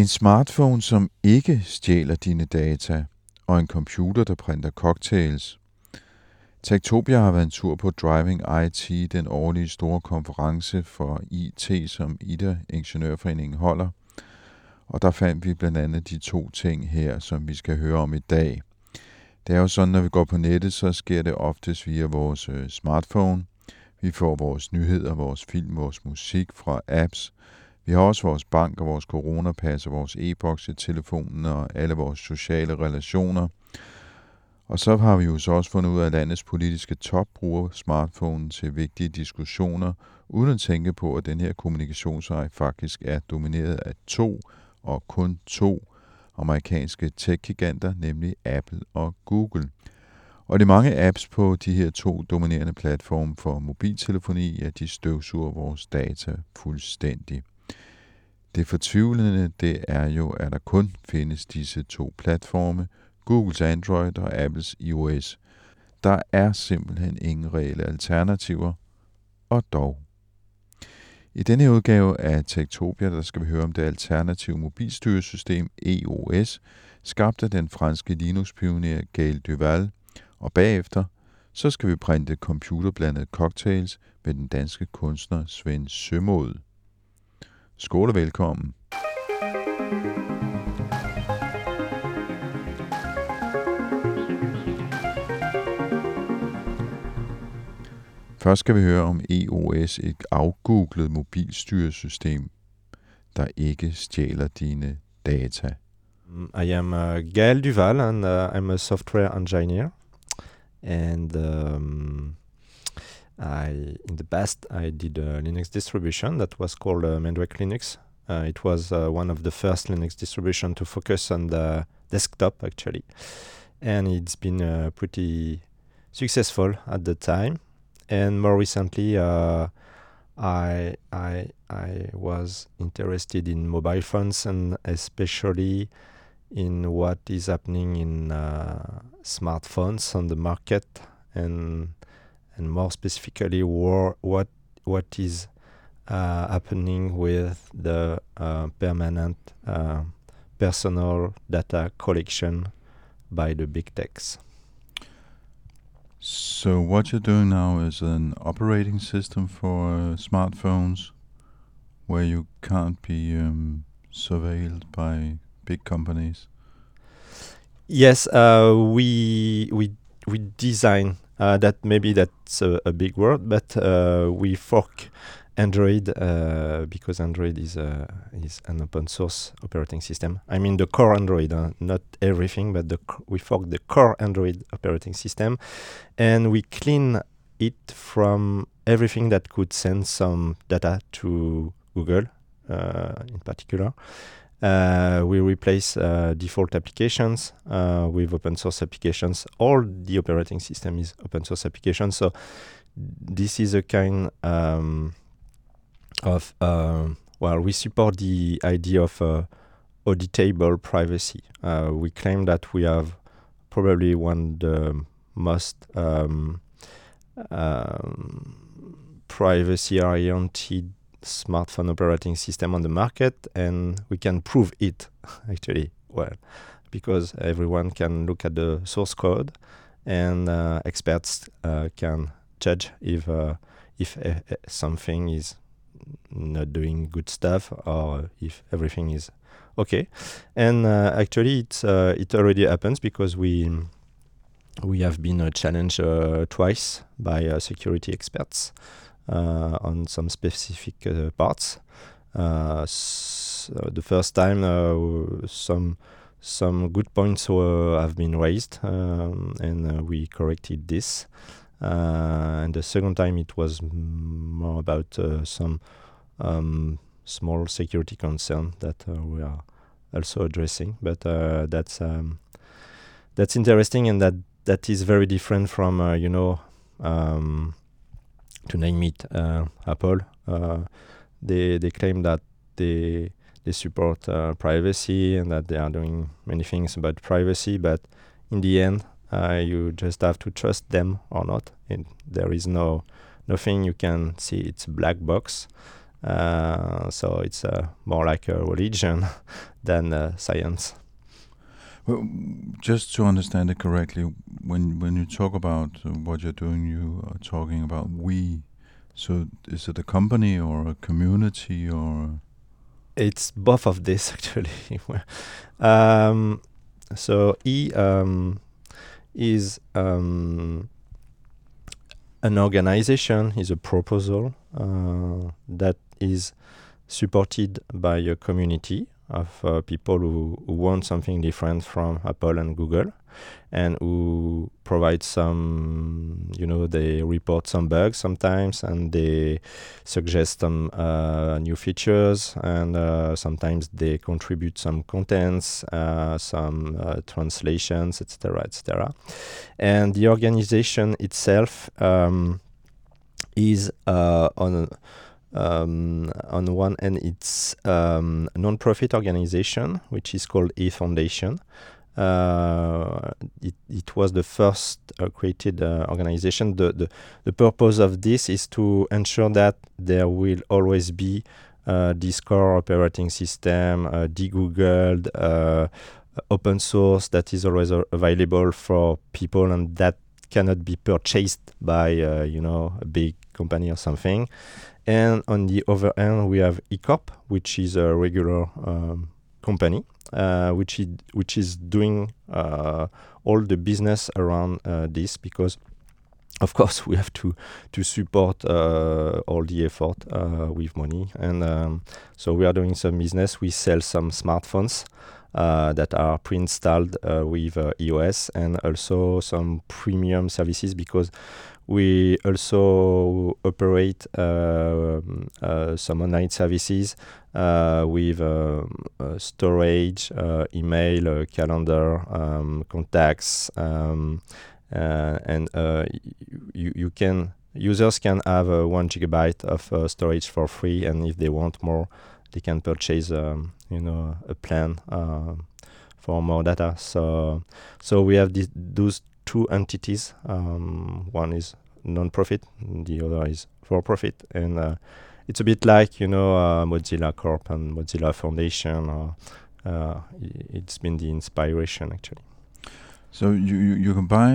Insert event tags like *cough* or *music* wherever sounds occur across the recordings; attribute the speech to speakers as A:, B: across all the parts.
A: En smartphone, som ikke stjæler dine data, og en computer, der printer cocktails. Tektopia har været en tur på Driving IT, den årlige store konference for IT, som IDA Ingeniørforeningen holder. Og der fandt vi blandt andet de to ting her, som vi skal høre om i dag. Det er jo sådan, når vi går på nettet, så sker det oftest via vores øh, smartphone. Vi får vores nyheder, vores film, vores musik fra apps. Vi har også vores bank og vores coronapas og vores e-boks i telefonen og alle vores sociale relationer. Og så har vi jo så også fundet ud af, at landets politiske top bruger smartphonen til vigtige diskussioner, uden at tænke på, at den her kommunikationsvej faktisk er domineret af to og kun to amerikanske tech-giganter, nemlig Apple og Google. Og de mange apps på de her to dominerende platforme for mobiltelefoni, at de støvsuger vores data fuldstændig. Det fortvivlende, det er jo, at der kun findes disse to platforme, Googles Android og Apples iOS. Der er simpelthen ingen reelle alternativer, og dog. I denne udgave af Tektopia, der skal vi høre om det alternative mobilstyresystem EOS, skabt af den franske Linux-pioner Gail Duval, og bagefter, så skal vi printe computerblandede cocktails med den danske kunstner Svend Sømod. Skål og velkommen. Først skal vi høre om EOS, et afgooglet mobilstyresystem, der ikke stjæler dine data.
B: Mm, I am uh, Gael Duval and uh, I'm a software engineer. And um, I, in the past, I did a Linux distribution that was called uh, Mandrake Linux. Uh, it was uh, one of the first Linux distribution to focus on the desktop, actually, and it's been uh, pretty successful at the time. And more recently, uh, I I I was interested in mobile phones and especially in what is happening in uh, smartphones on the market and and more specifically war, what what is uh, happening with the uh, permanent uh, personal data collection by the big techs.
A: So what you're doing now is an operating system for uh, smartphones where you can't be um, surveilled by big companies.
B: Yes, uh, we we we design uh, that. Maybe that's a, a big word, but uh, we fork Android uh, because Android is a is an open source operating system. I mean the core Android, uh, not everything, but the we fork the core Android operating system, and we clean it from everything that could send some data to Google, uh, in particular. Uh, we replace uh, default applications uh, with open source applications. All the operating system is open source application, so this is a kind um, of um, well, we support the idea of uh, auditable privacy. Uh, we claim that we have probably one the most um, um, privacy-oriented smartphone operating system on the market, and we can prove it *laughs* actually well because everyone can look at the source code, and uh, experts uh, can judge if uh, if uh, uh, something is not doing good stuff or if everything is okay. And uh, actually, it's it already happens because we we have been challenged twice by security experts on some specific uh, parts. Uh, uh, the first time, uh, some some good points were, have been raised, um, and uh, we corrected this. Uh, and the second time, it was more about uh, some um, small security concern that uh, we are also addressing. But uh, that's um, that's interesting, and that that is very different from uh, you know um, to name it uh, Apple. Uh, they they claim that they they support uh, privacy and that they are doing many things about privacy, but in the end, you just have to trust them or not. And there is no nothing you can see. It's a black box. Uh, so it's uh, more like a religion *laughs* than uh, science.
A: Well, just to understand it correctly, when when you talk about uh, what you're doing, you are talking about we. So is it a company or a community or?
B: It's both of this *laughs* actually. um, so E um, is um, an organization, is a proposal uh, that is supported by a community of uh, people who, who want something different from Apple and Google and who provide some, you know, they report some bugs sometimes and they suggest some uh, new features and uh, sometimes they contribute some contents, uh, some uh, translations, etc., etc. And the organization itself um, is uh, on um, on one end, it's um, a non-profit organization which is called E Foundation. Uh, it, it was the first uh, created uh, organization. The, the the purpose of this is to ensure that there will always be uh, this core operating system, uh, de-googled, uh, open source that is always available for people and that cannot be purchased by uh, you know a big company or something. And on the other end, we have eCorp, which is a regular um, company, uh, which is which is doing uh, all the business around uh, this because, of course, we have to to support uh, all the effort uh, with money, and um, so we are doing some business. We sell some smartphones. Uh, that are pre-installed uh, with uh, EOS and also some premium services because we also operate some online services uh, with um, uh, storage, uh, email, calendar, um, contacts, um, uh, and uh, you you can users can have uh, one gigabyte of uh, storage for free, and if they want more, they can purchase um, you know a plan uh, for more data. So so we have this, those two entities. Um, one is non-profit, the other is for-profit, and uh, it's a bit like you know uh, Mozilla Corp and Mozilla Foundation. Or, uh, it's been the inspiration actually.
A: So you you, you can buy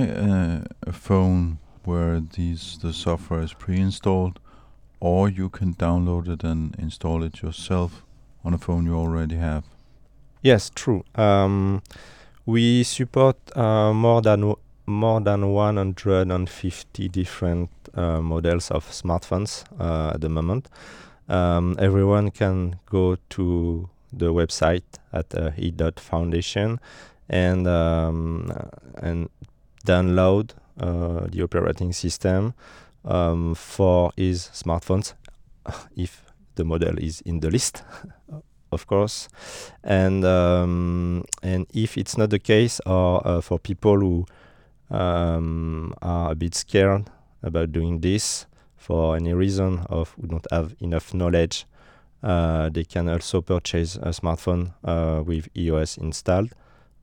A: a phone where these the software is pre-installed, or you can download it and install it yourself on a phone you already have.
B: Yes, true. Um, we support uh, more than more than 150 different uh, models of smartphones uh, at the moment. Um, everyone can go to the website at uh, e.foundation and um, and download uh, the operating system um, for his smartphones *laughs* if the model is in the list, *laughs* of course and um, and if it's not the case, or uh, for people who um, are a bit scared about doing this for any reason of who don't have enough knowledge, uh, they can also purchase a smartphone uh, with EOS installed.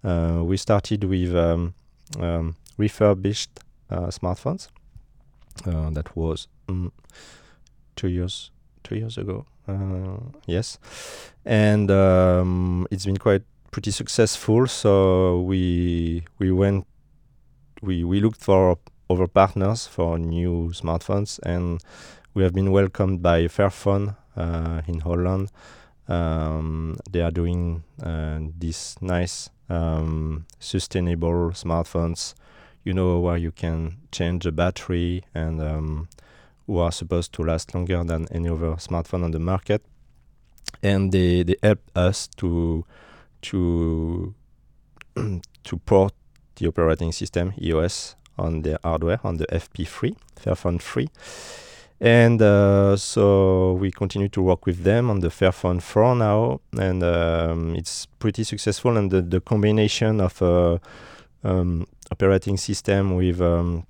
B: Uh, we started with um, um, refurbished uh, smartphones. Uh, that was mm, two years two years ago. Uh, yes, and um, it's been quite pretty successful. So we we went we we looked for other partners for new smartphones, and we have been welcomed by Fairphone uh, in Holland, um, they are doing uh, these nice um, sustainable smartphones. You know where you can change the battery and um, who are supposed to last longer than any other smartphone on the market. And they they help us to to *clears throat* to port the operating system EOS on the hardware on the FP3 Fairphone 3 and uh, so we continue to work with them on the Fairphone 4 now, and um, it's pretty successful. And the, the combination of uh, um, operating system with um,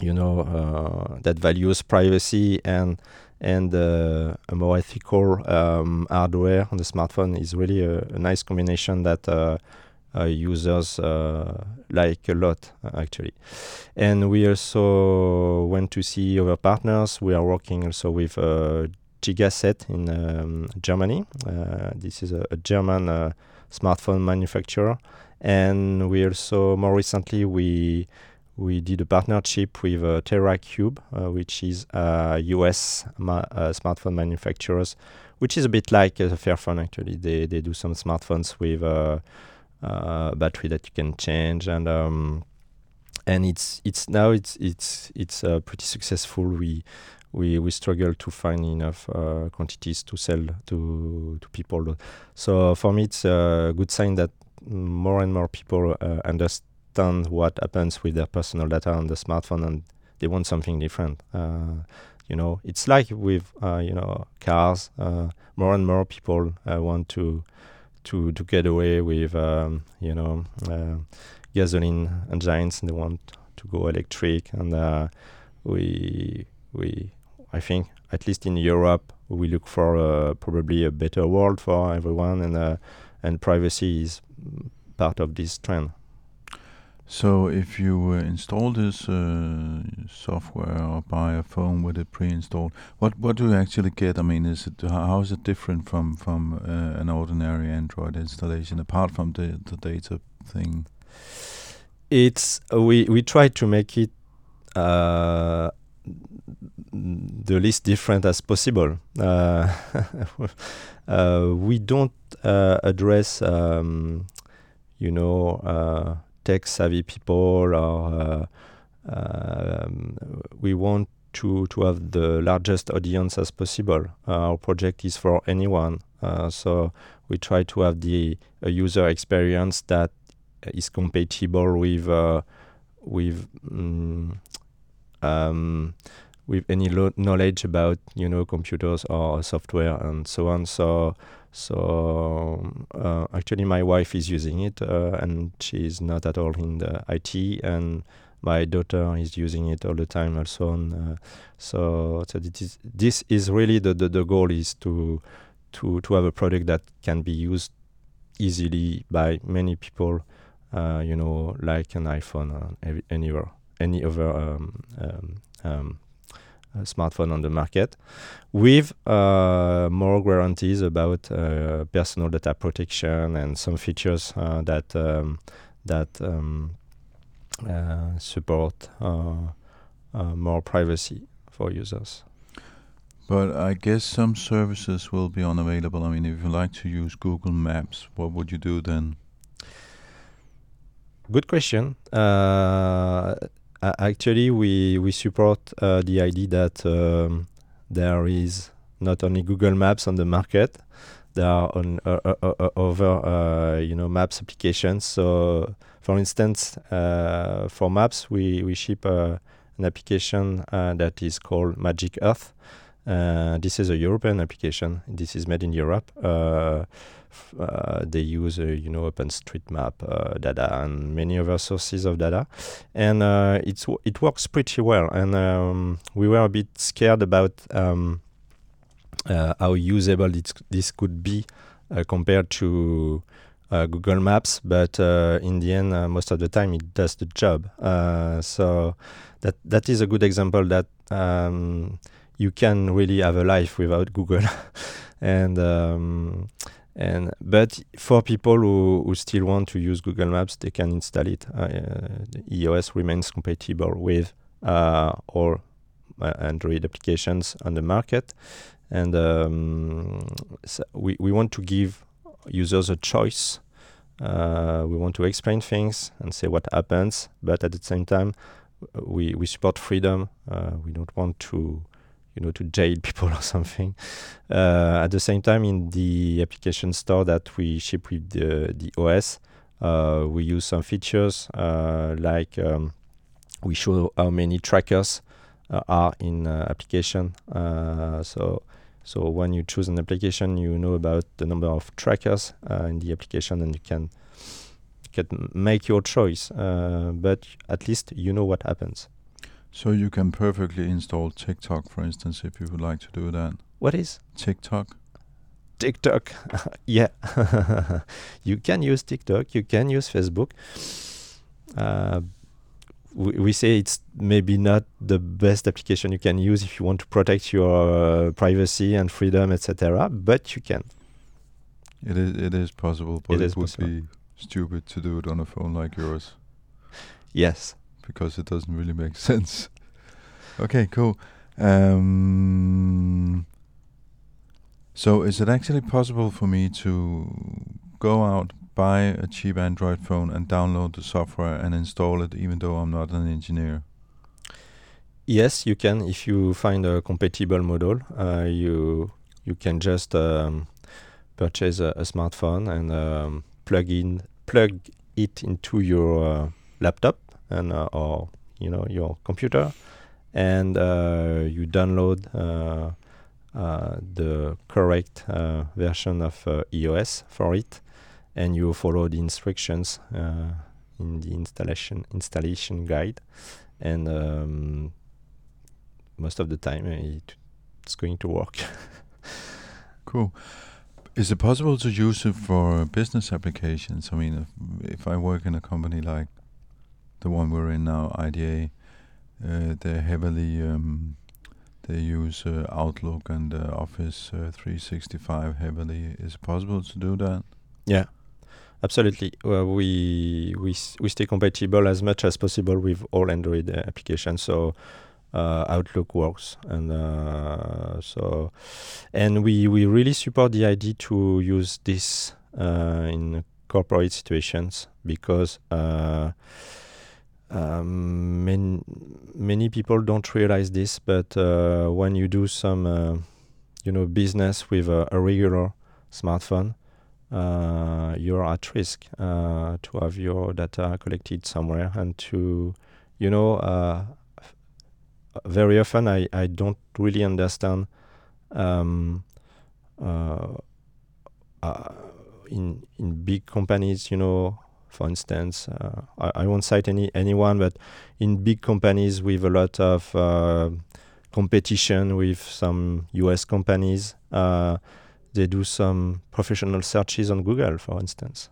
B: you know uh, that values privacy and and uh, a more ethical um, hardware on the smartphone is really a, a nice combination that uh, uh, users uh, like a lot actually. And we also went to see other partners. We are working also with uh, Gigaset in um, Germany. this is a, a German smartphone manufacturer, and we also more recently we we did a partnership with uh, Teracube, uh, which is a US ma- uh, smartphone manufacturers, which is a bit like a Fairphone actually. They they do some smartphones with uh, battery that you can change and um, and it's it's now it's it's it's uh, pretty successful. We we we struggle to find enough uh, quantities to sell to to people. So for me, it's a good sign that more and more people uh, understand what happens with their personal data on the smartphone and they want something different. Uh, you know, it's like with uh, you know cars. Uh more and more people want to to to get away with um, you know uh, gasoline engines and they want to go electric and uh, we we I think at least in Europe we look for uh, probably a better world for everyone and uh, and privacy is part of this trend.
A: So if you uh, install this uh, software or buy a phone with it pre-installed, what what do you actually get? I mean, is it how is it different from from uh, an ordinary Android installation apart from the the data thing?
B: It's we we try to make it uh, the least different as possible. Uh, *laughs* uh, we don't address, um, you know tech savvy people or uh, um, we want to to have the largest audience as possible. Uh, our project is for anyone, uh, so we try to have the a user experience that is compatible with uh, with mm, um, with any lo- knowledge about you know computers or software and so on. So so uh, actually, my wife is using it, uh, and she's not at all in the IT, and my daughter is using it all the time also. Uh, so so this is, this is really the, the, the goal is to to to have a product that can be used easily by many people. Uh, you know, like an iPhone or anywhere, any other um, um, um, smartphone on the market with uh, more guarantees about uh, personal data protection and some features uh, that um, that um, uh, support uh, uh, more privacy for users.
A: But I guess some services will be unavailable. I mean, if you like to use Google Maps, what would you do then?
B: Good question. Uh, uh, actually, we we support uh, the idea that um, there is not only Google Maps on the market, there are on uh, uh, uh, other you know maps applications. So, for instance, for maps, we we ship an application that is called Magic Earth. this is a European application. This is made in Europe uh, they use uh, you know OpenStreetMap uh, data and many other sources of data, and uh, it's it works pretty well. And um, we were a bit scared about um, uh, how usable this this could be uh, compared to Google Maps, but in the end, most of the time it does the job. so that that is a good example that. Um, you can really have a life without Google, *laughs* and um, and but for people who, who still want to use Google Maps, they can install it. Uh, EOS remains compatible with uh, all uh, Android applications on the market, and um, so we we want to give users a choice. Uh, we want to explain things and say what happens, but at the same time, we we support freedom. Uh, we don't want to you know to jail *laughs* people or something. Uh, at the same time, in the application store that we ship with the, the OS, uh, we use some features uh, like um, we show how many trackers uh, are in uh, application. Uh, so so when you choose an application, you know about the number of trackers in the application, and you can can make your choice. but at least you know what happens.
A: So you can perfectly install TikTok, for instance, if you would like to do that.
B: What is
A: TikTok?
B: TikTok. *laughs* yeah, *laughs* you can use TikTok. You can use Facebook. Uh, we, we say it's maybe not the best application you can use if you want to protect your uh, privacy and freedom, etc. But you can.
A: It is. It is possible, but
B: It
A: would
B: possible.
A: be stupid to do it on a phone like yours
B: Yes.
A: Because it doesn't really make *laughs* sense. Okay, cool. Um, so, is it actually possible for me to go out, buy a cheap Android phone, and download the software and install it, even though I'm not an engineer?
B: Yes, you can if you find a compatible model. Uh, you you can just um, purchase a, a smartphone and um, plug in plug it into your uh, laptop and uh, or you know your computer, and uh, you download uh, uh, the correct uh, version of EOS for it, and you follow the instructions uh, in the installation installation guide, and um, most of the time it, it's going to work. *laughs*
A: Cool. Is it possible to use it for business applications? I mean, if, if I work in a company like the one we're in now, IDA, uh, they're heavily um, they use uh, Outlook and uh, Office uh, 365 heavily. Is it possible to do that?
B: yeah, absolutely. Well, we we we stay compatible as much as possible with all Android uh, applications. So uh, Outlook works, and uh, so and we we really support the idea to use this uh, in corporate situations because. Um, many, many people don't realize this, but uh, when you do some, uh, you know, business with a, a regular smartphone, uh, you're at risk uh, to have your data collected somewhere. And to, you know, uh, very often I, I don't really understand um, uh, in in big companies, you know, for instance, uh, I, I won't cite any anyone, but in big companies with a lot of uh, competition with some US companies, uh, they do some professional searches on Google, for instance.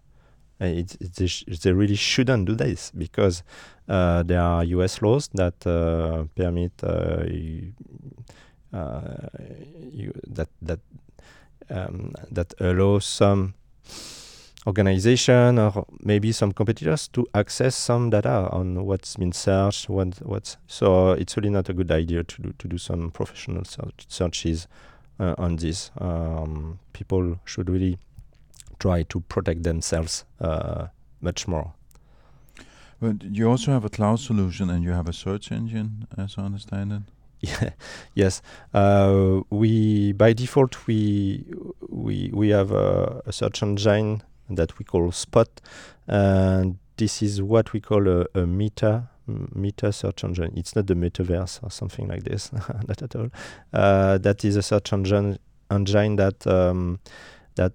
B: It, it, they, sh- they really shouldn't do this because uh, there are US laws that uh, permit uh, you, you, that that um, that allow some organization or maybe some competitors to access some data on what's been searched, what what's so it's really not a good idea to do to do some professional search, searches uh, on this. Um, people should really try to protect themselves uh, much more.
A: But you also have a cloud solution and you have a search engine, as I understand it.
B: Yeah, *laughs* yes. Uh, we by default we we we have a, a search engine that we call Spot, and this is what we call a, a meta meta search engine. It's not the metaverse or something like this, *laughs* not at all. Uh, that is a search engine engine that um, that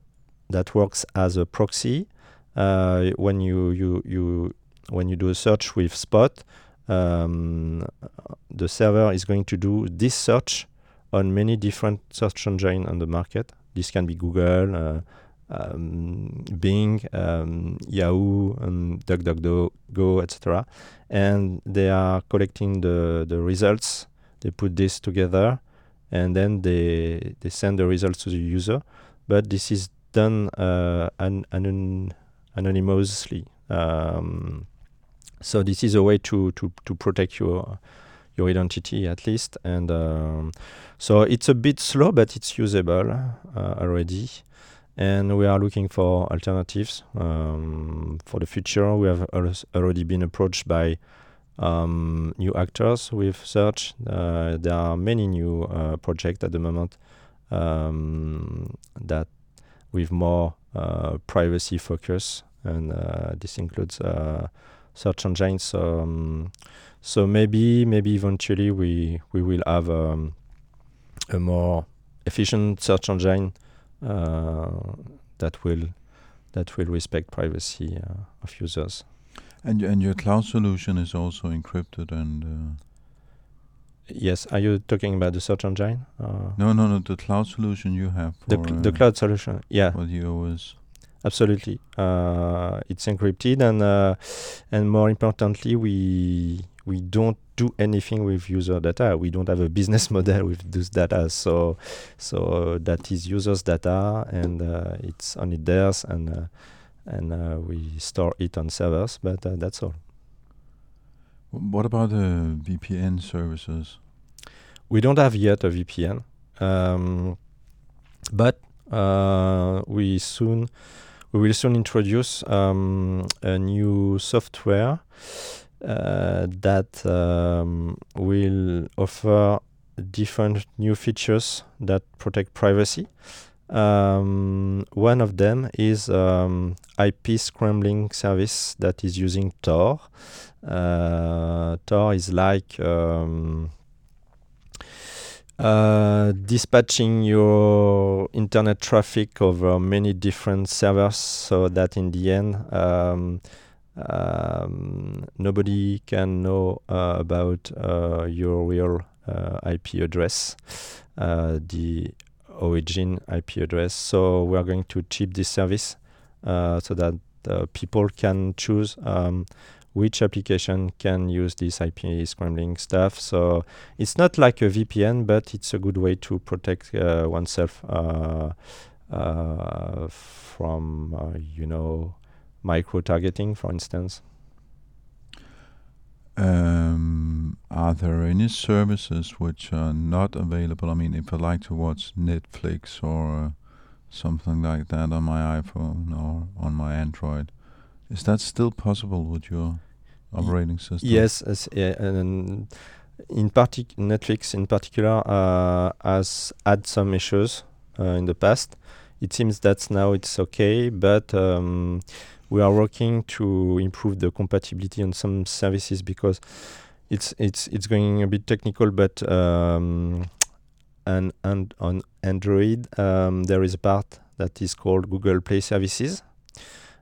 B: that works as a proxy. Uh, when you you you when you do a search with Spot, um, the server is going to do this search on many different search engines on the market. This can be Google, uh, Bing, um, Yahoo, um, DuckDuckGo, etc. And they are collecting the, the results. They put this together, and then they they send the results to the user. But this is done uh, an, anon- anonymously. Um, so this is a way to to to protect your your identity at least. And um, so it's a bit slow, but it's usable uh, already. And we are looking for alternatives um, for the future. We have al- already been approached by um, new actors with search. Uh, there are many new uh, projects at the moment um, that with more uh, privacy focus, and uh, this includes uh, search engines. So, um, so maybe maybe eventually we we will have um, a more efficient search engine that will that will respect privacy uh, of users.
A: And and your cloud solution is also encrypted and uh,
B: Yes, are you talking about the search engine? Uh,
A: no no no the cloud solution you have for
B: the cl- the
A: uh,
B: cloud solution. Yeah,
A: the OS.
B: absolutely. Uh, it's encrypted, and uh, and more importantly, we we don't do anything with user data. We don't have a business *laughs* model with those data. So so that is users' data, and uh, it's only theirs, and uh, and uh, we store it on servers. But uh, that's all.
A: What about the VPN services?
B: We don't have yet a VPN, um, but uh, we soon we will soon introduce um, a new software uh, that um, will offer different new features that protect privacy. Um, one of them is um, IP scrambling service that is using Tor. Uh, Tor is like um, uh, dispatching your internet traffic over many different servers so that in the end um, nobody can know uh, about uh, your real uh, IP address, uh, the origin IP address. So we are going to chip this service uh, so that uh, people can choose um, which application can use this IP scrambling stuff. So it's not like a VPN, but it's a good way to protect uh, oneself uh, uh, from, uh, you know, micro targeting, for instance.
A: Um, are there any services which are not available? I mean, if I like to watch Netflix or uh, something like that on my iPhone or on my Android, is that still possible with your operating system?
B: Yes, as, yeah, and in partic- Netflix in particular uh, has had some issues uh, in the past. It seems that now it's okay, but um, we are working to improve the compatibility on some services because it's it's it's going a bit technical, but um, and and on Android um, there is a part that is called Google Play Services.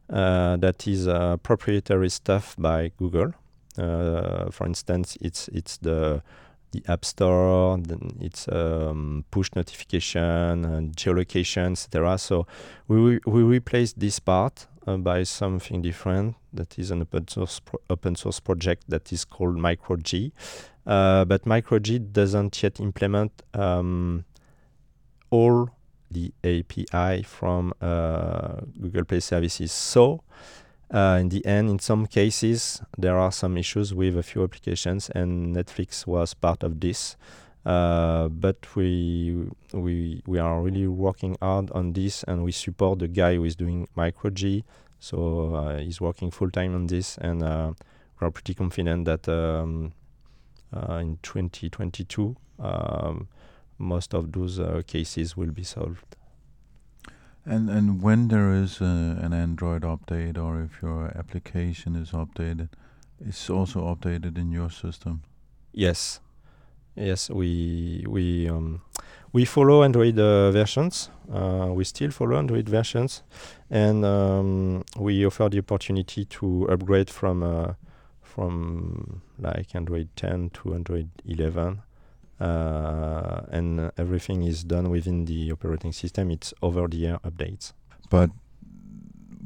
B: Uh, that is uh, proprietary stuff by Google. Uh, for instance, it's it's the the App Store, then it's um, push notification and geolocation, etc. So we we replace this part uh, by something different. That is an open source pro- open source project that is called MicroG. Uh, but MicroG doesn't yet implement um, all the API from uh, Google Play Services. So, uh, in the end, in some cases, there are some issues with a few applications, and Netflix was part of this. Uh, but we we we are really working hard on this, and we support the guy who is doing MicroG. So uh, he's working full time on this, and uh, we're pretty confident that um, uh, in 2022 um, most of those uh, cases will be solved.
A: And and when there is uh, an Android update or if your application is updated, it's also updated in your system.
B: Yes, yes, we we um, we follow Android uh, versions. Uh, we still follow Android versions, and um, we offer the opportunity to upgrade from uh, from like Android 10 to Android 11. Uh, and everything is done within the operating system. It's over-the-air updates.
A: But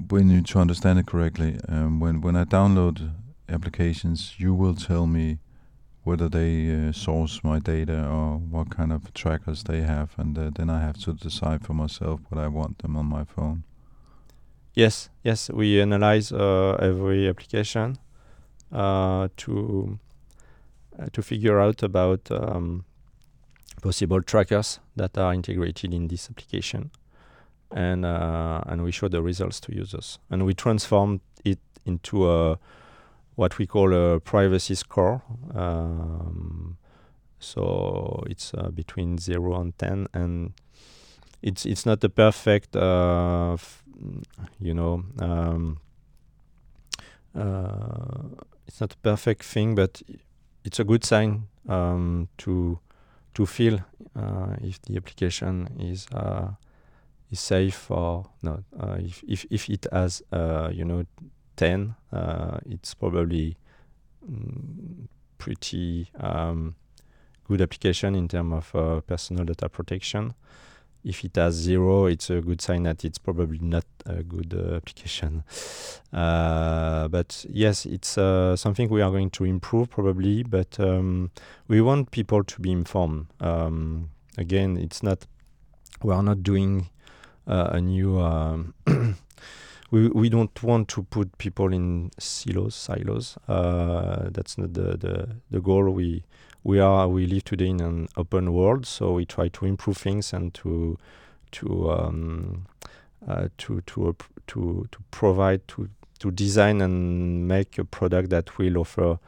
A: when you to understand it correctly, um, when when I download applications, you will tell me whether they uh, source my data or what kind of trackers they have, and uh, then I have to decide for myself what I want them on my phone.
B: Yes, yes, we analyze uh, every application uh, to uh, to figure out about um, possible trackers that are integrated in this application, and uh, and we show the results to users, and we transform it into a what we call a privacy score. Um, so it's uh, between zero and ten, and it's it's not a perfect, uh, f- you know, um, uh, it's not a perfect thing, but it's a good sign um, to to feel uh, if the application is uh, is safe or not. Uh, if if if it has uh, you know ten, uh, it's probably mm, pretty um, good application in terms of uh, personal data protection. If it has zero, it's a good sign that it's probably not a good uh, application. *laughs* Uh, but yes, it's uh, something we are going to improve probably. But um, we want people to be informed. Um, again, it's not. We are not doing uh, a new. *clears throat* We we don't want to put people in silos. Silos. Uh, that's not the, the the goal. We we are we live today in an open world, so we try to improve things and to to um, uh, to to uh, to to provide to to design and make a product that will offer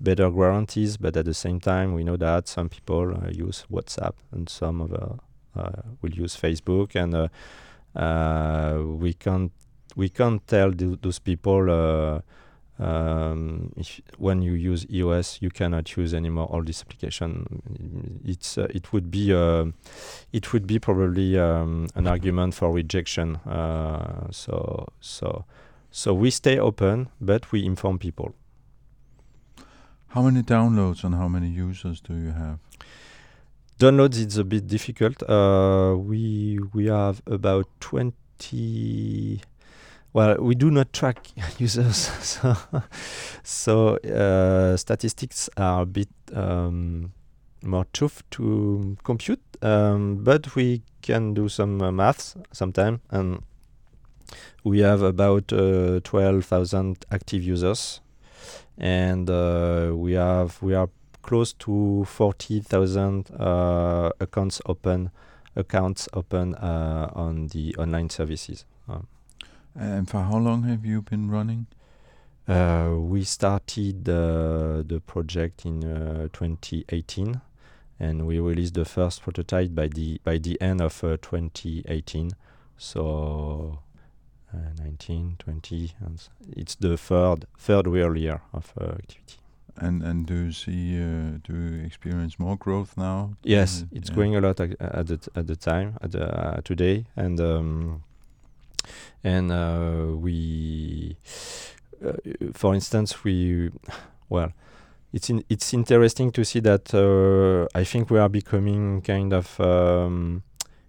B: better guarantees. But at the same time, we know that some people uh, use WhatsApp and some other uh, will use Facebook, and uh, uh, we can't we can't tell th- those people. Uh, um, if when you use EOS, you cannot use anymore all this application. It's uh, it would be uh, it would be probably um, an argument for rejection. Uh, so so so we stay open, but we inform people.
A: How many downloads and how many users do you have?
B: Downloads it's a bit difficult. Uh, we we have about twenty. Well, we do not track *laughs* users, *laughs* so so uh, statistics are a bit um, more tough to compute. Um, but we can do some uh, maths sometime, and we have about uh, twelve thousand active users, and uh, we have we are close to forty thousand uh, accounts open accounts open uh, on the online services. Um,
A: And for how long have you been running?
B: Uh, we started uh, the project in uh, 2018, and we released the first prototype by the by the end of uh, 2018. So uh, 19, 20, and it's the third third real year of uh, activity.
A: And and do you see uh, do you experience more growth now?
B: Yes,
A: Uh,
B: it's
A: yeah.
B: growing a lot ac- at the t- at the time at the, uh, today, and um, and uh, we, uh, for instance, we, well, it's in, it's interesting to see that uh, I think we are becoming kind of, um,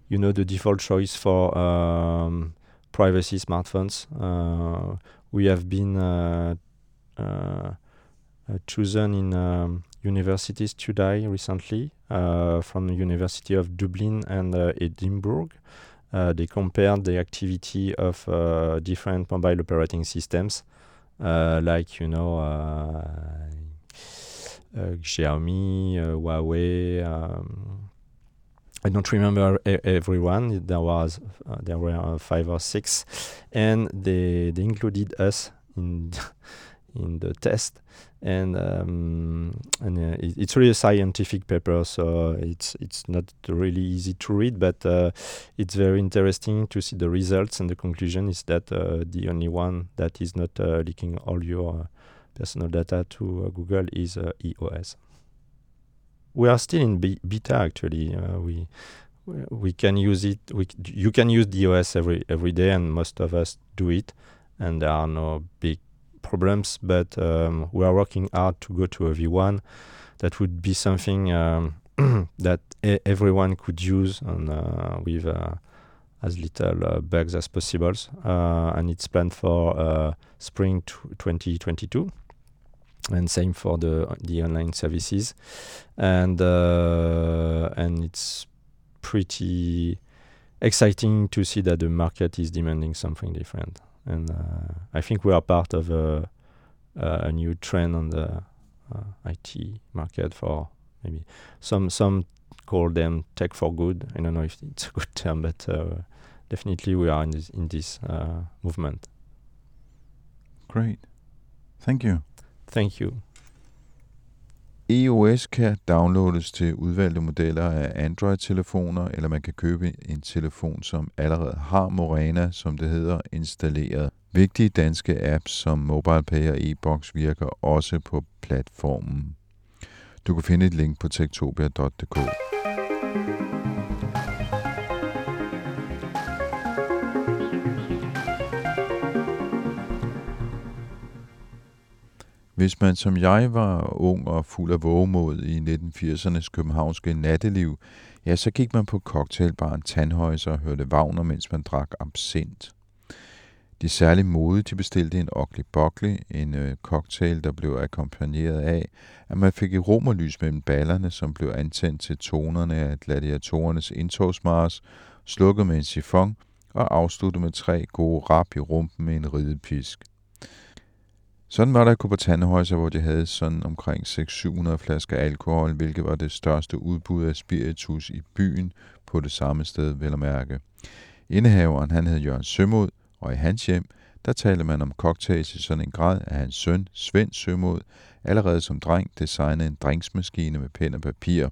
B: you know, the default choice for um, privacy smartphones. Uh, we have been uh, uh, uh, chosen in um, university study recently uh, from the University of Dublin and uh, Edinburgh. Uh, they compared the activity of uh, different mobile operating systems, uh, like you know, Xiaomi, Huawei. Um, I don't remember everyone. There was uh, there were uh, five or six, and they they included us in *laughs* in the test and um, and uh, it, it's really a scientific paper, so it's it's not really easy to read, but uh, it's very interesting to see the results. And the conclusion is that uh, the only one that is not uh, leaking all your uh, personal data to Google is EOS. We are still in be- beta actually. We we- can use it. We you can use the OS every every day, and most of us do it. And there are no big problems, but um, we are working hard to go to a V1 that would be something um, *clears throat* that everyone could use and uh, with uh, as little uh, bugs as possible. Uh, and it's planned for uh, spring t- 2022. And same for the the online services, and uh, and it's pretty exciting to see that the market is demanding something different and uh, I think we are part of a, a new trend on the uh, IT market for maybe some some call them tech for good. I don't know if it's a good term, but uh, definitely we are in this in this uh, movement.
A: Great. Thank you.
B: Thank you.
A: EOS kan downloades til udvalgte modeller af Android-telefoner, eller man kan købe en telefon, som allerede har Morana, som det hedder, installeret. Vigtige danske apps som MobilePay og e-box virker også på platformen. Du kan finde et link på tektopia.dk. Hvis man som jeg var ung og fuld af vågemod i 1980'ernes københavnske natteliv, ja, så gik man på cocktailbaren Tandhøjser og hørte Wagner, mens man drak absint. De særligt modige, de bestilte en Ugly Buckley, en øh, cocktail, der blev akkompagneret af, at man fik et romerlys mellem ballerne, som blev antændt til tonerne af gladiatorernes indtogsmars, slukket med en sifon og afsluttet med tre gode rap i rumpen med en ridepisk. Sådan var der i Kupertanehøjser, hvor de havde sådan omkring 600-700 flasker alkohol, hvilket var det største udbud af spiritus i byen på det samme sted, vel at mærke. Indehaveren, han hed Jørgen Sømod, og i hans hjem, der talte man om cocktails i sådan en grad, at hans søn, Svend Sømod, allerede som dreng designede en drinksmaskine med pen og papir.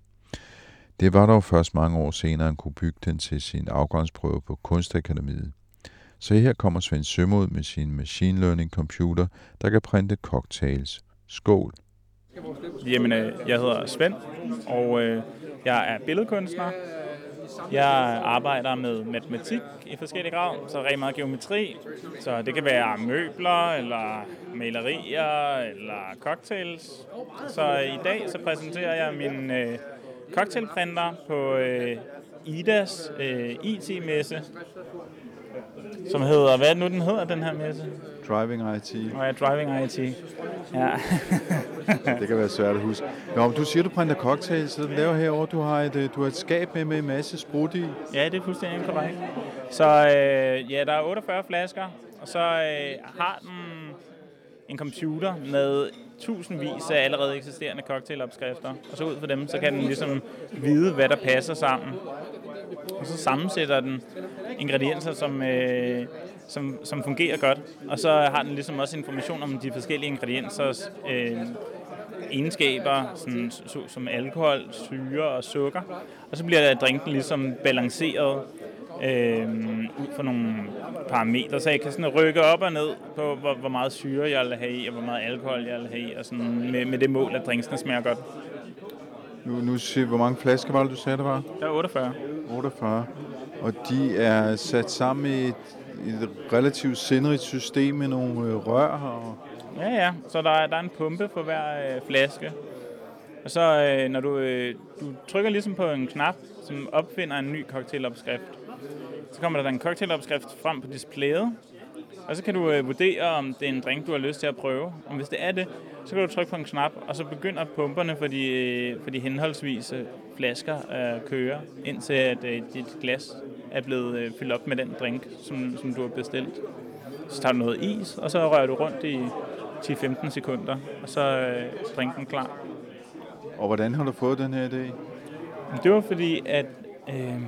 A: Det var dog først mange år senere, han kunne bygge den til sin afgangsprøve på Kunstakademiet. Så her kommer Svend Sømod med sin machine learning computer, der kan printe cocktails. Skål!
C: Jamen, øh, jeg hedder Svend, og øh, jeg er billedkunstner. Jeg arbejder med matematik i forskellige grad, så rigtig meget geometri. Så det kan være møbler, eller malerier, eller cocktails. Så øh, i dag så præsenterer jeg min øh, cocktailprinter på øh, IDAs øh, IT-messe, som hedder, hvad er det nu den hedder, den her messe?
A: Driving IT.
C: Og jeg Driving IT. Ja. *laughs*
A: det kan være svært at huske. Nå, du siger, du printer cocktails, så du laver herovre, du har et, du har et skab med med en masse sprut i.
C: Ja, det er fuldstændig korrekt. Så øh, ja, der er 48 flasker, og så øh, har den en computer med tusindvis af allerede eksisterende cocktailopskrifter. Og så ud fra dem, så kan den ligesom vide, hvad der passer sammen. Og så sammensætter den ingredienser, som, øh, som, som fungerer godt. Og så har den ligesom også information om de forskellige ingrediensers øh, egenskaber, sådan, så, som alkohol, syre og sukker. Og så bliver drinken ligesom balanceret øh, ud fra nogle parametre, så jeg kan sådan rykke op og ned på, hvor, hvor meget syre jeg vil have i, og hvor meget alkohol jeg vil have i, og sådan med, med det mål, at drinkene smager godt.
A: Nu, nu siger, hvor mange flasker var det, du sagde, der var?
C: Der er 48.
A: 48. Og de er sat sammen i et, et relativt sindrigt system med nogle øh, rør og...
C: Ja, ja. Så der er, der er en pumpe på hver øh, flaske. Og så øh, når du, øh, du trykker ligesom på en knap, som opfinder en ny cocktailopskrift, så kommer der en cocktailopskrift frem på displayet, og så kan du øh, vurdere, om det er en drink, du har lyst til at prøve. Og hvis det er det, så kan du trykke på en knap, og så begynder pumperne for de, øh, for de henholdsvis øh, flasker at køre, indtil at øh, dit glas er blevet øh, fyldt op med den drink, som, som du har bestilt. Så tager du noget is, og så rører du rundt i 10-15 sekunder, og så er drinken klar.
A: Og hvordan har du fået den her idé?
C: Det var fordi, at øh,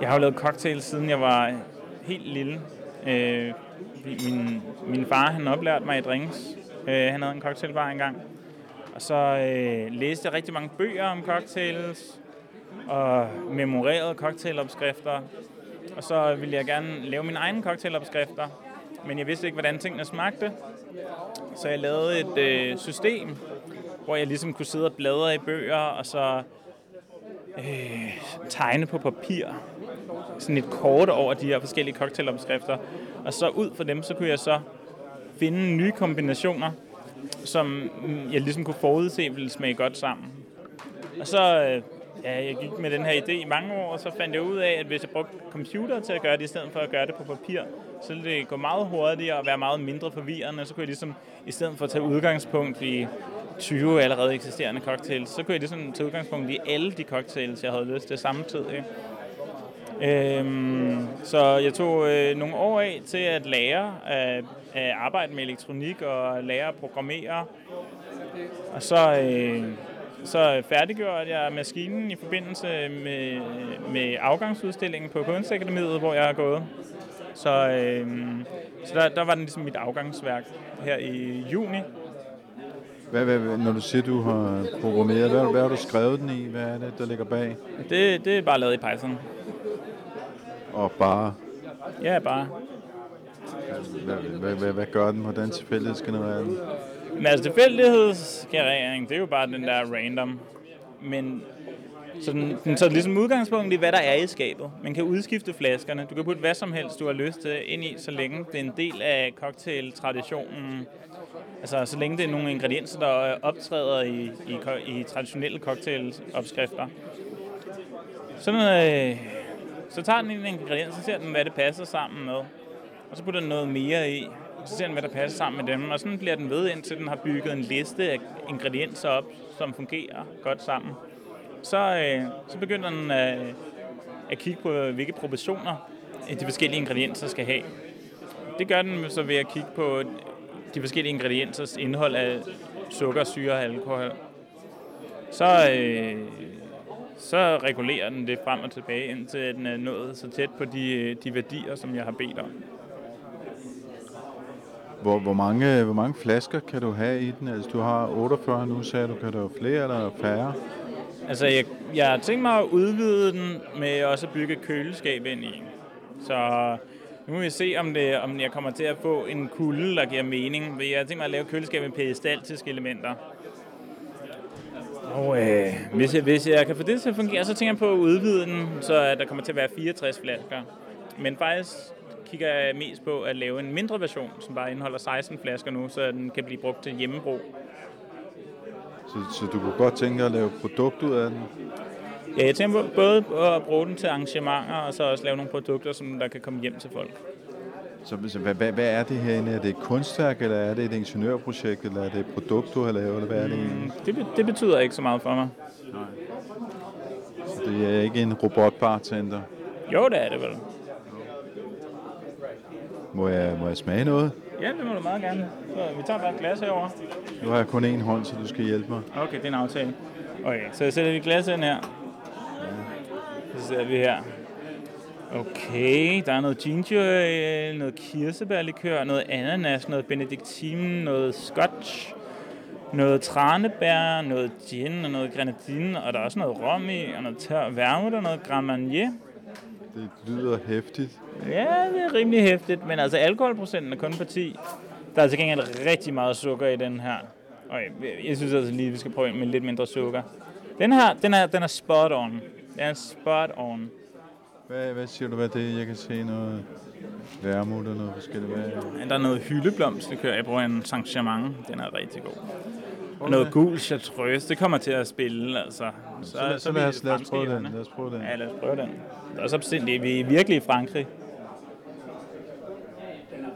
C: jeg har jo lavet cocktails, siden jeg var helt lille. Øh, min, min far, han oplærte mig i drinks. Øh, han havde en cocktailbar engang. Og så øh, læste jeg rigtig mange bøger om cocktails, og memorerede cocktailopskrifter. Og så ville jeg gerne lave mine egne cocktailopskrifter, men jeg vidste ikke, hvordan tingene smagte. Så jeg lavede et øh, system, hvor jeg ligesom kunne sidde og bladre i bøger, og så øh, tegne på papir sådan et kort over de her forskellige cocktailopskrifter. Og så ud fra dem, så kunne jeg så finde nye kombinationer, som jeg ligesom kunne forudse ville smage godt sammen. Og så, øh, ja, jeg gik med den her idé i mange år, og så fandt jeg ud af, at hvis jeg brugte computer til at gøre det, i stedet for at gøre det på papir, så ville det gå meget hurtigere og være meget mindre forvirrende. Så kunne jeg ligesom, i stedet for at tage udgangspunkt i 20 allerede eksisterende cocktails, så kunne jeg ligesom tage udgangspunkt i alle de cocktails, jeg havde lyst til samtidig. Øhm, så jeg tog øh, nogle år af til at lære at, at arbejde med elektronik og lære at programmere. Og så, øh, så færdiggjorde jeg maskinen i forbindelse med, med afgangsudstillingen på Kunstakademiet, hvor jeg er gået. Så, øh, så der, der var den ligesom mit afgangsværk her i juni.
D: Hvad, hvad, når du siger, du har programmeret, hvad, hvad har du skrevet den i? Hvad er det, der ligger bag?
C: Det, det er bare lavet i Python.
D: Og bare,
C: Ja, bare.
D: hvad, hvad, hvad, hvad gør den? Hvordan tilfældighedsgenererer den?
C: Men altså tilfældighedsgenerering, det er jo bare den der random. Men så den, den tager ligesom udgangspunkt i, hvad der er i skabet. Man kan udskifte flaskerne. Du kan putte hvad som helst, du har lyst til ind i, så længe det er en del af cocktail-traditionen. Altså, så længe det er nogle ingredienser, der øh, optræder i, i, i traditionelle cocktailopskrifter. Sådan, øh, så tager den en ingrediens, så ser den, hvad det passer sammen med. Og så putter den noget mere i, og så ser den, hvad der passer sammen med dem. Og sådan bliver den ved, indtil den har bygget en liste af ingredienser op, som fungerer godt sammen. Så, øh, så begynder den øh, at kigge på, hvilke proportioner de forskellige ingredienser skal have. Det gør den så ved at kigge på de forskellige ingrediensers indhold af sukker, syre og alkohol. Så, øh, så regulerer den det frem og tilbage, indtil den er nået så tæt på de, de værdier, som jeg har bedt om.
D: Hvor, hvor, mange, hvor mange flasker kan du have i den? Altså, du har 48 nu, sagde du. Kan du have flere eller færre?
C: Altså, jeg, jeg har tænkt mig at udvide den med også at bygge køleskab ind i. Så nu må vi se, om, det, om jeg kommer til at få en kulde, der giver mening. Jeg har tænkt mig at lave køleskab med peristaltiske elementer. Og øh, hvis, jeg, hvis jeg kan få det til at fungere, så tænker jeg på at udvide den, så der kommer til at være 64 flasker. Men faktisk kigger jeg mest på at lave en mindre version, som bare indeholder 16 flasker nu, så den kan blive brugt til hjemmebrug.
D: Så, så du kunne godt tænke at lave produkt ud af den?
C: Ja, jeg tænker på både at bruge den til arrangementer, og så også lave nogle produkter, som der kan komme hjem til folk.
D: Så, så hvad, hvad, hvad er det herinde? Er det et kunstværk, eller er det et ingeniørprojekt, eller er det et produkt, du har lavet, eller hvad er det egentlig?
C: Det, det betyder ikke så meget for mig.
D: Så det er ikke en robotbartender.
C: Jo, det er det vel.
D: Må jeg, må jeg smage noget?
C: Ja, det må du meget gerne. Så vi tager bare et glas herover.
D: Nu har jeg kun én hånd, så du skal hjælpe mig.
C: Okay, det er en aftale. Okay, så jeg sætter vi glas ind her. Så sætter vi her. Okay, der er noget ginger ale, noget kirsebærlikør, noget ananas, noget benediktin, noget scotch, noget tranebær, noget gin og noget grenadine, og der er også noget rom i, og noget tør vermouth og noget Grand Marnier.
D: Det lyder hæftigt.
C: Ja, det er rimelig hæftigt, men altså alkoholprocenten er kun på 10. Der er til gengæld rigtig meget sukker i den her. Og jeg, jeg synes altså lige, at vi skal prøve med lidt mindre sukker. Den her, den er, den er spot on. Er spot on.
D: Hvad, hvad siger du, hvad det er? Jeg kan se noget vermouth og noget forskelligt. Hvad er
C: Der er noget hyldeblomstlikør. Jeg bruger en Saint Germain. Den er rigtig god. Og noget gul chartreuse. Det kommer til at spille, altså. Så,
D: så, så, så
C: vi
D: lad, os,
C: det
D: lad os prøve den. Lad os prøve den.
C: Ja, lad os prøve den. Der er også absinth. Vi er virkelig i Frankrig.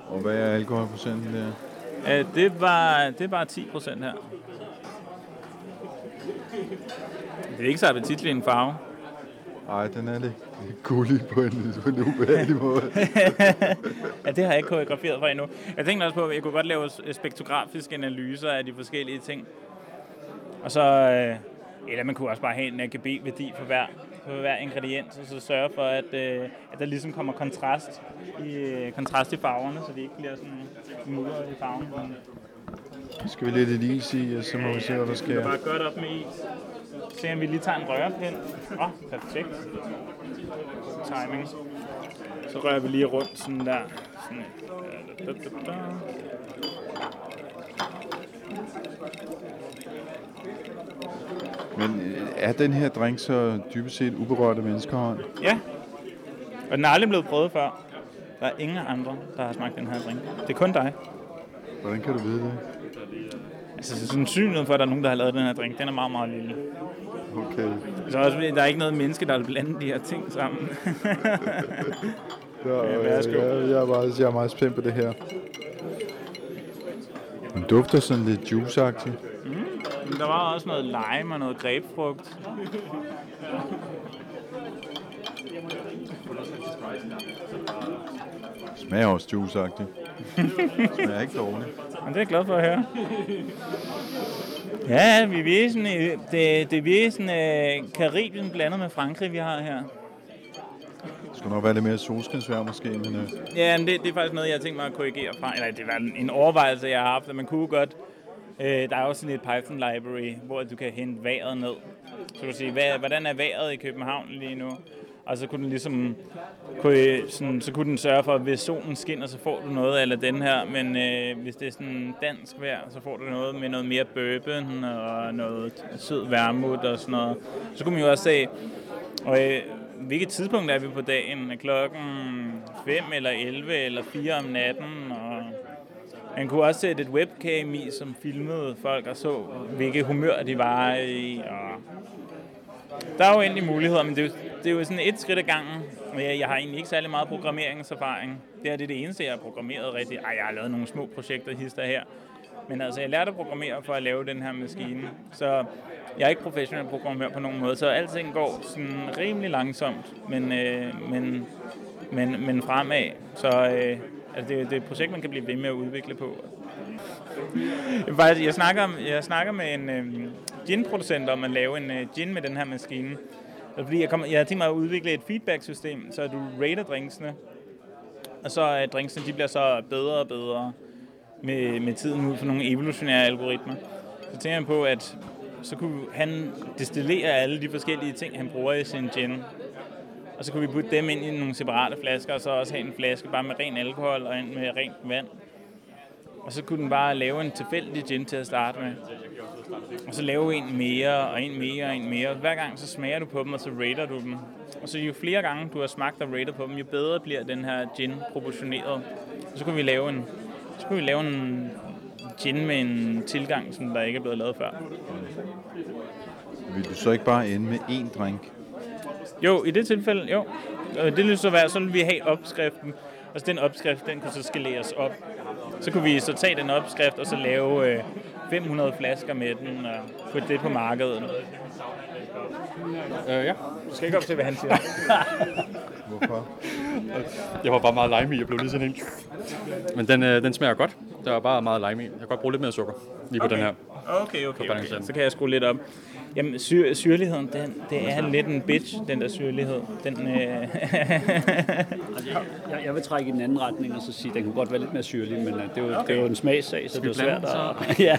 D: Og hvad er alkoholprocenten der?
C: Øh, Det var, det bare 10 procent her. Det er ikke så appetitlig en farve.
D: Ej, den er lidt gullig på en, på en ubehagelig måde. *laughs*
C: Ja, det har jeg ikke koreograferet for endnu. Jeg tænkte også på, at jeg kunne godt lave spektrografiske analyser af de forskellige ting. Og så, øh, eller man kunne også bare have en RGB-værdi for hver, for hver ingrediens, og så sørge for, at, øh, at der ligesom kommer kontrast i, øh, kontrast i farverne, så de ikke bliver sådan mudret i farven.
D: Skal vi lidt lidt is i, og så må vi se, hvad der
C: Det er
D: sker.
C: bare godt op med is. Se om vi lige tager en rørpind. Åh, oh, perfekt. Timing. Så rører vi lige rundt sådan der. Sådan. Da, da, da, da.
D: Men øh, er den her drink så dybest set uberørte menneskehånd?
C: Ja. Og den er aldrig blevet prøvet før. Der er ingen andre, der har smagt den her drink. Det er kun dig.
D: Hvordan kan du vide det?
C: Altså, sandsynligheden for, at der er nogen, der har lavet den her drink, den er meget, meget lille.
D: Okay.
C: Så også, der er ikke noget menneske, der vil blande de her ting sammen. *laughs*
D: Ja,
C: Ja,
D: jeg, jeg, er meget, jeg er meget spændt på det her. Den dufter sådan lidt juiceagtigt.
C: Men der var også noget lime og noget grebfrugt.
D: Smager også juiceagtigt. Smager ikke dårligt.
C: Men det er jeg glad for at høre. Ja, vi er sådan, øh, det, det er sådan uh, Karibien blandet med Frankrig, vi har her.
A: Det skulle nok være lidt mere solskinsvær måske, men... Øh.
C: Ja, men det, det er faktisk noget, jeg har tænkt mig at korrigere fra. Eller det var en, en overvejelse, jeg har haft, at man kunne godt... Øh, der er også sådan et Python library, hvor du kan hente vejret ned. Så du kan sige, hvad, hvordan er vejret i København lige nu? Og så kunne den ligesom, kunne, sådan, så kunne den sørge for, at hvis solen skinner, så får du noget af den her. Men øh, hvis det er sådan dansk vejr, så får du noget med noget mere bourbon og noget sød vermut og sådan noget. Så kunne man jo også se, og, øh, hvilket tidspunkt er vi på dagen? Er klokken 5 eller 11 eller 4 om natten? Og man kunne også sætte et webcam i, som filmede folk og så, hvilke humør de var i. Og der er jo endelig muligheder, men det er jo, det er jo sådan et skridt ad gangen. Jeg, jeg har egentlig ikke særlig meget programmeringserfaring. Det er det, det eneste, jeg har programmeret rigtigt. Ej, jeg har lavet nogle små projekter hister her. Men altså, jeg lærte at programmere for at lave den her maskine. Så jeg er ikke professionel programmør på nogen måde, så alting går sådan rimelig langsomt, men, øh, men, men, men fremad. Så øh, altså det, det er et projekt, man kan blive ved med at udvikle på. Jeg snakker, jeg snakker med en øh, gin-producent om at lave en øh, gin med den her maskine. Altså, fordi jeg, kommer, jeg har tænkt mig at udvikle et feedback-system, så du rater drinksene, og så øh, drinksene de bliver så bedre og bedre med, med tiden ud for nogle evolutionære algoritmer. Så tænker jeg på, at så kunne han destillere alle de forskellige ting, han bruger i sin gin. Og så kunne vi putte dem ind i nogle separate flasker, og så også have en flaske bare med ren alkohol og en med rent vand. Og så kunne den bare lave en tilfældig gin til at starte med. Og så lave en mere, og en mere, og en mere. Hver gang så smager du på dem, og så rater du dem. Og så jo flere gange du har smagt og rated på dem, jo bedre bliver den her gin proportioneret. Og så kunne vi lave en, så kunne vi lave en gin med en tilgang, som der ikke er blevet lavet før.
A: Vil du så ikke bare ende med én drink?
C: Jo, i det tilfælde, jo. Det ville så være, så ville vi have opskriften, og så den opskrift, den kunne så skaleres op. Så kunne vi så tage den opskrift, og så lave øh, 500 flasker med den, og putte det på markedet.
E: Øh, ja.
C: Du skal ikke op til, hvad han siger. *laughs*
A: Hvorfor?
E: Jeg var bare meget lime i, jeg blev lige sådan en. Men den, øh, den smager godt. Der er bare meget lime i. Jeg kan godt bruge lidt mere sukker lige på
C: okay.
E: den her.
C: Okay, okay, okay. Så kan jeg skrue lidt op. Jamen, syr, syrligheden, den, det er lidt en bitch, den der syrlighed. Den, øh...
F: altså, jeg, jeg vil trække i den anden retning og så sige, at den kunne godt være lidt mere syrlig, men uh, det, er jo, okay. det er jo en smagssag, så det er svært at... *laughs* ja.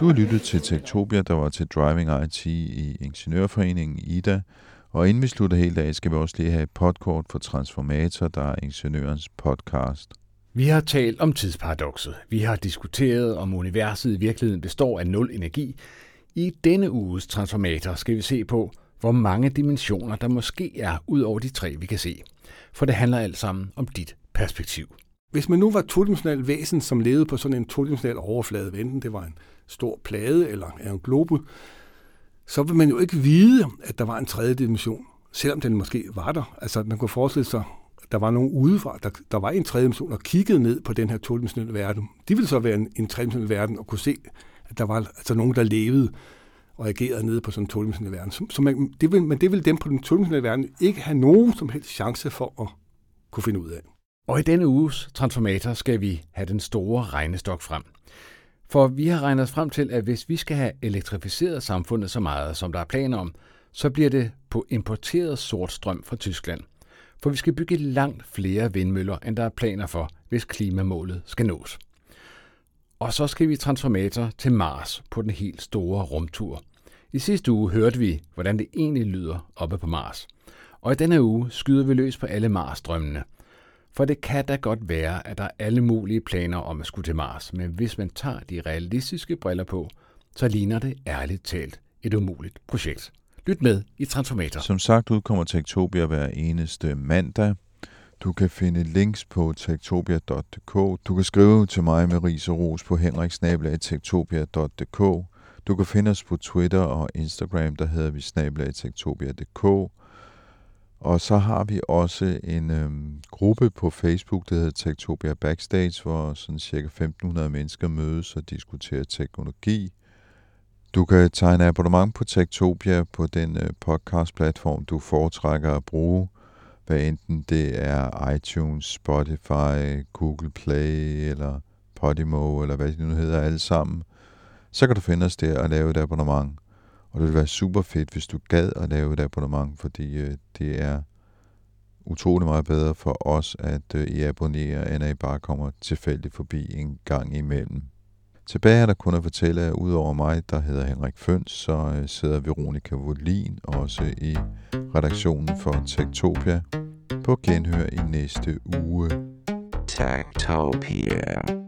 A: Du har lyttet til Tektopia, der var til Driving IT i Ingeniørforeningen IDA, og inden vi slutter helt af, skal vi også lige have et podkort for Transformator, der er Ingeniørens podcast.
G: Vi har talt om tidsparadoxet. Vi har diskuteret, om universet i virkeligheden består af nul energi. I denne uges Transformator skal vi se på, hvor mange dimensioner der måske er ud over de tre, vi kan se. For det handler alt sammen om dit perspektiv.
H: Hvis man nu var todimensionel væsen, som levede på sådan en todimensionel overflade, enten det var en stor plade eller en globe, så vil man jo ikke vide, at der var en tredje dimension, selvom den måske var der. Altså, man kunne forestille sig, der var nogen udefra, der, der var en tredje og kiggede ned på den her todimensionelle verden. De ville så være en, en tredimensionel verden og kunne se, at der var altså nogen, der levede og agerede nede på sådan en todimensionel verden. Så, så man, det vil, men det vil dem på den todimensionelle verden ikke have nogen som helst chance for at kunne finde ud af.
G: Og i denne uges Transformator skal vi have den store regnestok frem. For vi har regnet os frem til, at hvis vi skal have elektrificeret samfundet så meget, som der er planer om, så bliver det på importeret sort strøm fra Tyskland. For vi skal bygge langt flere vindmøller, end der er planer for, hvis klimamålet skal nås. Og så skal vi transformator til Mars på den helt store rumtur. I sidste uge hørte vi, hvordan det egentlig lyder oppe på Mars. Og i denne uge skyder vi løs på alle Mars-drømmene – for det kan da godt være, at der er alle mulige planer om at skulle til Mars, men hvis man tager de realistiske briller på, så ligner det ærligt talt et umuligt projekt. Lyt med i Transformator.
A: Som sagt udkommer Tektopia hver eneste mandag. Du kan finde links på tektopia.dk. Du kan skrive til mig med ris og ros på henriksnabelagtektopia.dk. Du kan finde os på Twitter og Instagram, der hedder vi snabelagtektopia.dk. Og så har vi også en øhm, gruppe på Facebook, der hedder Tektopia Backstage, hvor sådan cirka 1500 mennesker mødes og diskuterer teknologi. Du kan tegne abonnement på Tektopia på den øh, podcast-platform, du foretrækker at bruge, hvad enten det er iTunes, Spotify, Google Play eller Podimo, eller hvad det nu hedder alle sammen. så kan du finde os der og lave et abonnement. Og det vil være super fedt, hvis du gad at lave et abonnement, fordi øh, det er utrolig meget bedre for os, at øh, I abonnerer, end at I bare kommer tilfældigt forbi en gang imellem. Tilbage er der kun at fortælle, at udover mig, der hedder Henrik Føns, så øh, sidder Veronika Wollin også i redaktionen for Tektopia på genhør i næste uge. Tektopia.